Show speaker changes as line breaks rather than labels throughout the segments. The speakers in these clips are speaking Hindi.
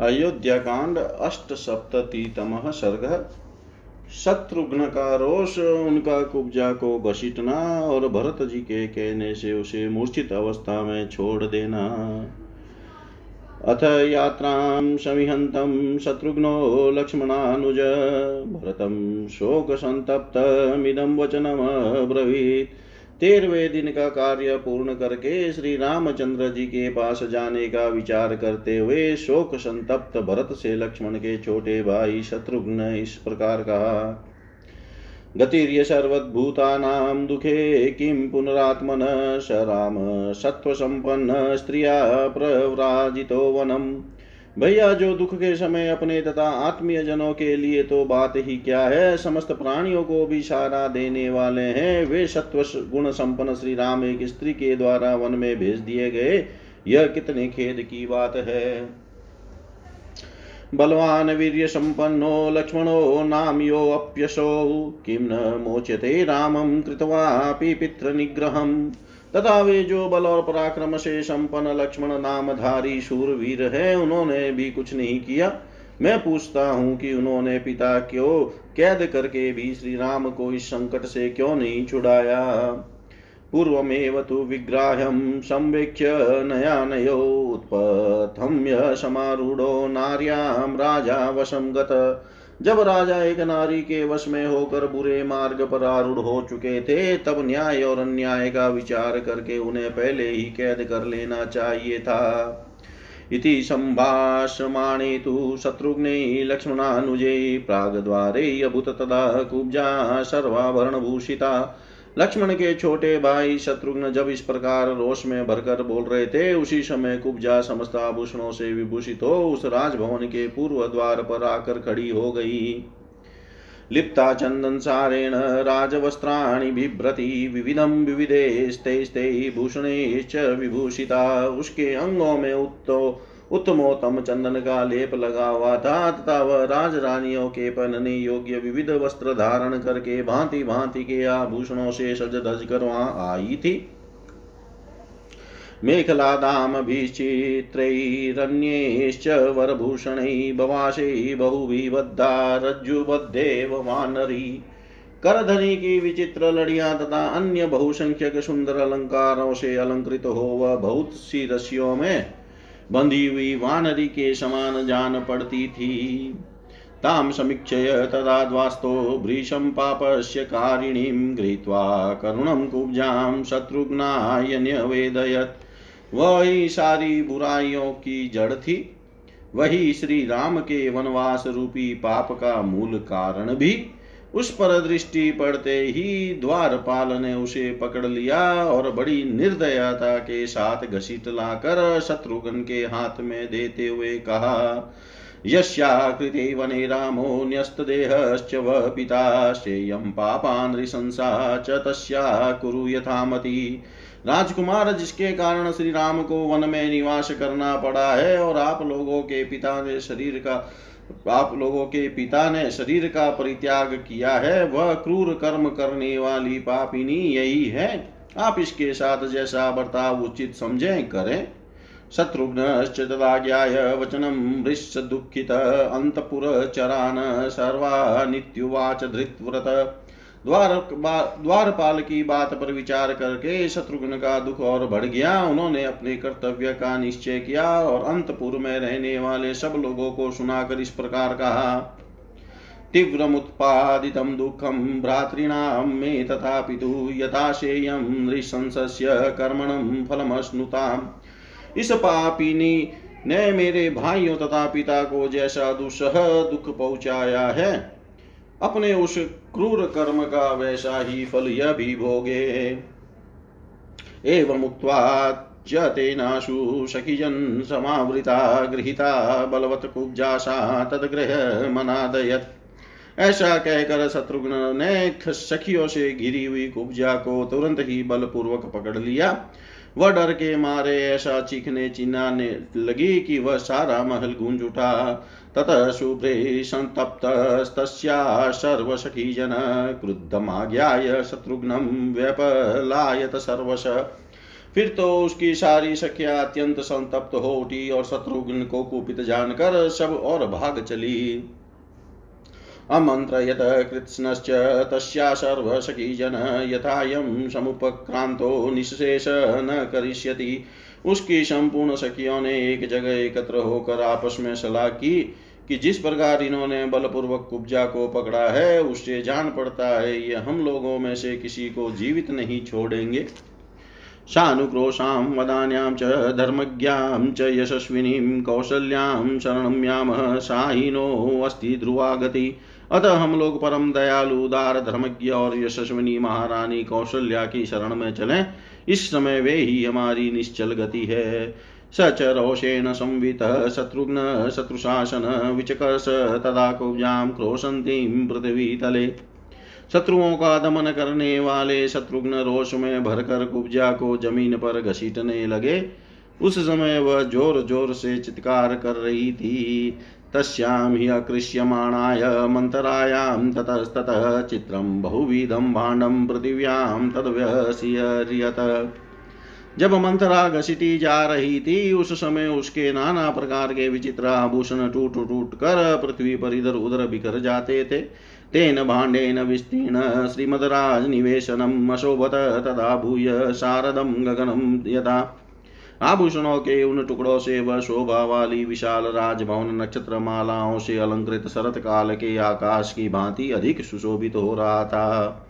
अयोध्याकांड, अष्टसप्ततितमः सर्ग। शत्रुघ्न का रोष उनका कुब्जा को घसीटना और भरत जी के कहने से उसे मूर्छित अवस्था में छोड़ देना। अथ यात्रां समिहन्तं, शत्रुघ्नो लक्ष्मणानुज। भरतं शोकसन्तप्तमिदं वचनमब्रवीत्। तेरहवें दिन का कार्य पूर्ण करके श्री रामचंद्र जी के पास जाने का विचार करते हुए शोक संतप्त भरत से लक्ष्मण के छोटे भाई शत्रुघ्न इस प्रकार कहा, गतिर्य सर्वद्भूतानां दुखे किं पुनरात्मन? स राम सत्त्वसम्पन्न, स्त्रिया प्रव्राजितो वनम् भैया, जो दुख के समय अपने तथा आत्मीय जनों के लिए तो बात ही क्या है? समस्त प्राणियों को भी सहारा देने वाले हैं। वे सत्व गुण संपन्न श्री राम एक स्त्री के द्वारा वन में भेज दिए गए। यह कितने खेद की बात है। बलवान वीर्य संपन्नो, लक्ष्मणो नाम यो अप्यशो किम न मोचते रामं कृत्वापि पितृ निग्रहम् तथा वे जो बल और पराक्रम से संपन्न लक्ष्मण नामधारी शूरवीर है, उन्होंने भी कुछ नहीं किया। मैं पूछता हूँ कि उन्होंने पिता क्यों कैद करके भी श्री राम को इस संकट से क्यों नहीं छुड़ाया? पूर्वमेव तु विग्राह्यं संवेक्ष्य नयानयो उत्पथम्य समारूढ़ो नार्यां राजा वशं गत। जब राजा एक नारी के वश में होकर बुरे मार्ग पर आरूढ़ हो चुके थे, तब न्याय और अन्याय का विचार करके उन्हें पहले ही कैद कर लेना चाहिए था। इति सम्भाषमाणे तु शत्रुघ्ने लक्ष्मणानुजे प्रागद्वारे अभूत तदा कुब्जा सर्वाभरणभूषिता। लक्ष्मण के छोटे भाई शत्रुघ्न जब इस प्रकार रोष में भरकर बोल रहे थे, उसी समय कुब्जा समस्त आभूषणों से विभूषित हो उस राजभवन के पूर्व द्वार पर आकर खड़ी हो गई। लिप्ता चंदन सारेण राजवस्त्राणि बिभ्रति विविधम विविधे स्ते भूषणे विभूषिता, उसके अंगों में उत्तो उत्तमोत्तम चंदन का लेप लगा हुआ था, तथा वह राज रानियों के पहनने योग्य विविध वस्त्र धारण करके भांति भांति के आभूषणों से सज धज कर वहाँ आई थी। मेखला दाम मेखलादामभिचित्रैरन्यैश्च वरभूषणैः भवाशैः बहुविबद्धा रज्जुबद्धेव वानरी करधनी की विचित्र लड़ियाँ तथा अन्य बहुसंख्यक सुंदर अलंकारों से अलंकृत हो वह बहुत सी रस्सियों में बंधी हुई वानरी के समान जान पड़ती थी। तां समीक्षय तदा द्वास्तो भृशं पापस्य कारिणीं गृहीत्वा करुणं कुब्जां शत्रुघ्नाय न्यवेदयत् वही सारी बुराइयों की जड़ थी। वही श्री राम के वनवास रूपी पाप का मूल कारण भी। उस पर दृष्टि पड़ते ही द्वारपाल ने उसे पकड़ लिया और बड़ी निर्दयता के साथ घसीट लाकर शत्रुघ्न के हाथ में देते हुए कहा, यस्याकृते वने रामो न्यस्तदेहश्च वः पिता श्रेयं पापानृशंसा च तस्या कुरु यथामति। राजकुमार, जिसके कारण श्री राम को वन में निवास करना पड़ा है और आप लोगों के पिता ने शरीर का आप लोगों के पिता ने शरीर का परित्याग किया है, वह क्रूर कर्म करने वाली पापिनी यही है। आप इसके साथ जैसा बर्ताव उचित समझे, करें। शत्रुघ्नश्च तदाज्ञाय दुखित अंतपुर चरान सर्वा नित्युवाच धृतव्रत। द्वार द्वारपाल की बात पर विचार करके शत्रुघ्न का दुख और बढ़ गया। उन्होंने अपने कर्तव्य का निश्चय किया और अंतपुर में रहने वाले सब लोगों को सुनाकर इस प्रकार कहा, तीव्रमुत्पादितं दुःखं भ्रातॄणां मे तथा पितु यथाशेयं नृशंसस्य कर्मणं फलमश्नुताम्। इस पापिनी ने मेरे भाइयों तथा पिता को जैसा दुसह दुख पहुँचाया है। अपने उस क्रूर कर्म का वैसा ही फल यह भी भोगे। एवं तेनाशु समावृता गृहीता बलवत कुब्जासा तदग्रह मनादयत। ऐसा कहकर शत्रुघ्न ने सखियों से घिरी हुई कुब्जा को तुरंत ही बलपूर्वक पकड़ लिया। वह डर के मारे ऐसा चीखने चिन्हाने लगी कि वह सारा महल गूंज उठा। ततः शुभ्रे सन्तप्तस्तस्या सर्वसखीजन क्रुद्धमाज्ञाय शत्रुघ्नं व्यपलायत सर्वश। फिर तो उसकी सारी सख्या अत्यंत संतप्त हो उठी और शत्रुघ्न को कुपित जानकर सब और भाग चली। अमन्त्रयत कृत्स्नश्च, तस्या सर्वसखीजन यथायं समुपक्रांतो निशेष न करिष्यति। उसकी संपूर्ण सखियों ने एक जगह एकत्र होकर आपस में सलाह की कि जिस प्रकार इन्होंने बलपूर्वक कुब्जा को पकड़ा है, उससे जान पड़ता है, ये हम लोगों में से किसी को जीवित नहीं छोड़ेंगे। सानुक्रोशां, वदान्यां च, धर्मज्ञां च, यशस्विनीं, कौशल्यां शरणं यामः साहिनोऽस्ति ध्रुवा गति अतः हम लोग परम दयालु उदार धर्मज्ञ और यशस्विनी महारानी कौशल्या की शरण में चलें। इस समय वे ही हमारी निश्चल गति है। स च रोषेण संवितः, शत्रुघ्न, शत्रुशासन, विचकर्ष तदा कुब्जां क्रोशन्तीं पृथ्वीतले शत्रुओं का दमन करने वाले शत्रुघ्न रोष में भरकर कुब्जा को ज़मीन पर घसीटने लगे। उस समय वह ज़ोर ज़ोर से चित्कार कर रही थी। तस्यां हि अकृष्यमाणाय मन्तरायां ततस्ततः चित्रं बहुविधं भाण्डं पृथिव्यां तद्व्यसियर्यत जब मंथरा घसीटी जा रही थी, उस समय उसके नाना प्रकार के विचित्र आभूषण टूट टूट कर पृथ्वी पर इधर उधर बिखर जाते थे। तेन भाण्डेन विस्तीर्ण श्रीमदराज निवेशनम् अशोभत तदा भूय शारदं गगनम यथा आभूषणों के उन टुकड़ों से वह शोभा वाली विशाल राजभवन नक्षत्र मालाओं से अलंकृत शरत काल के आकाश की भांति अधिक सुशोभित तो हो रहा था।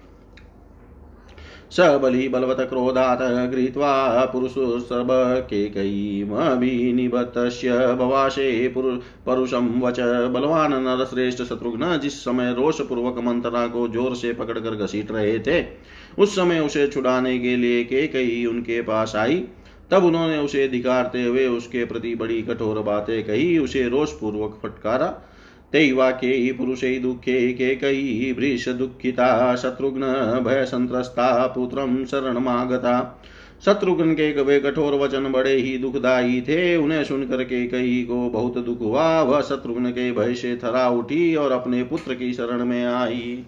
स बलि बलवत क्रोधात् गृहीत्वा पुरुषसर्ब केकैमभिनिबतस्य भवाशे परुषं वच। बलवान नरश्रेष्ठ शत्रुघ्न जिस समय रोष पूर्वक मंत्रा को ज़ोर से पकड़कर घसीट रहे थे, उस समय उसे छुड़ाने के लिए केकई उनके पास आई। तब उन्होंने उसे धिकारते हुए उसके प्रति बड़ी कठोर बातें कही, उसे रोष पूर्वक फटकारा भृश दुःखिता, शत्रुघ्न भय संत्रस्ता पुत्रं शरणमागता शत्रुघ्न के वे कठोर वचन बड़े ही दुखदायी थे। उन्हें सुनकर के कई को बहुत दुख हुआ, वह शत्रुघ्न के भय से थरा उठी और अपने पुत्र की शरण में आई।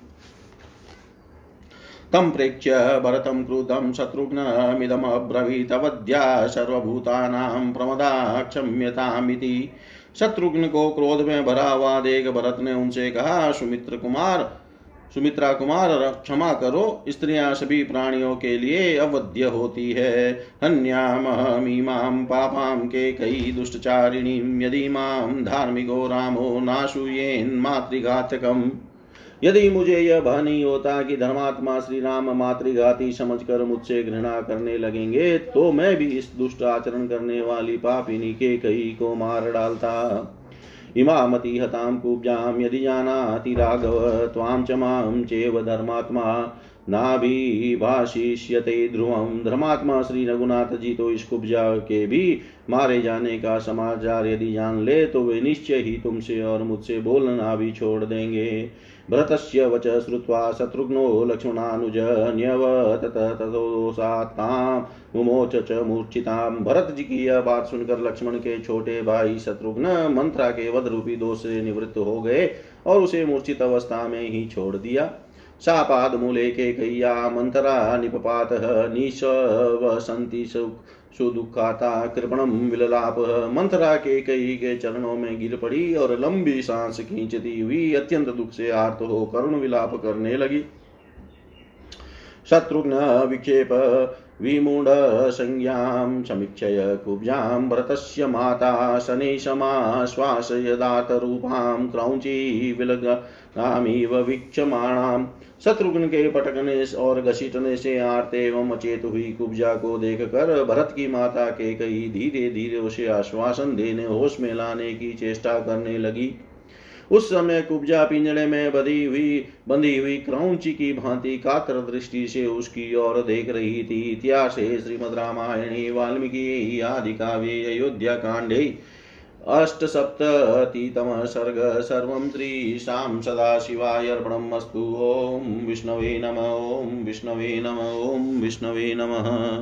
तं प्रेक्ष्य भरतं क्रुधं शत्रुघ्नमिदमब्रवीतवद्या सर्वभूतानां प्रमदा क्षम्यतामिति शत्रुघ्न को क्रोध में भरा हुआ देख भरत ने उनसे कहा, सुमित्र कुमार, सुमित्रा कुमार, क्षमा करो, स्त्रियाँ सभी प्राणियों के लिए अवध्य होती है। हन्यामहमीमां पापां के कई दुष्टचारिणीं, यदि माँ धार्मिको रामो नाशुयेन् मातृघातकम्। यदि मुझे यह भय नहीं होता कि धर्मात्मा श्री राम मातृघाती समझकर मुझसे घृणा करने लगेंगे तो मैं भी इस दुष्ट आचरण करने वाली पापिनी के कई को मार डालता। इमामति हतां कुब्जां यदि जानाति राघव, त्वां च माँ चेव धर्मात्मा। नाभिभाषिष्यते ध्रुवम धर्मात्मा श्री रघुनाथ जी तो इस कुब्जा के भी मारे जाने का समाचार यदि जान ले तो वे निश्चय ही तुमसे और मुझसे बोलना भी छोड़ देंगे। भरतस्य वच श्रुत्वा शत्रुघ्नो लक्ष्मणानुज न्यवतत मुमोच च मूर्छितां भरत जी की यह बात सुनकर लक्ष्मण के छोटे भाई शत्रुघ्न मंत्रा के वध रूपी दोष से निवृत्त हो गए और उसे मूर्छित अवस्था में ही छोड़ दिया। शापाद मूले के कैया मंत्रा निपपात निशवसंति सुदुखाता कृपणम विललाप मंथरा के कई के चरणों में गिर पड़ी और लंबी सांस खींचती हुई अत्यंत दुख से आर्त हो करुण विलाप करने लगी। शत्रुघ्न विक्षेप विमूढ संज्ञां समीक्षय कुब्जां भरतस्य माता शनेशमाश्वासयदातरूपां क्रौञ्ची विलगामिव वीक्षमाणाम् शत्रुघ्न के पटकने और घसीटने से आरते एवं अचेत हुई कुब्जा को देख कर भरत की माता के कई धीरे धीरे उसे आश्वासन देने, होश में लाने की चेष्टा करने लगी। उस समय कुब्जा पिंजड़े में बधी हुई, बंधी हुई क्रौची की भांति कातर दृष्टि से उसकी ओर देख रही थी। इतिहास श्रीमद रामायणी, वाल्मीकि, आदि काव्य, अयोध्या कांडे, अष्टसप्ततितमः सर्ग, सर्वं त्रीशां सदाशिवाय अर्पणम् अस्तु ॐ विष्णवे नम ॐ विष्णवे नम ॐ विष्णवे नमः।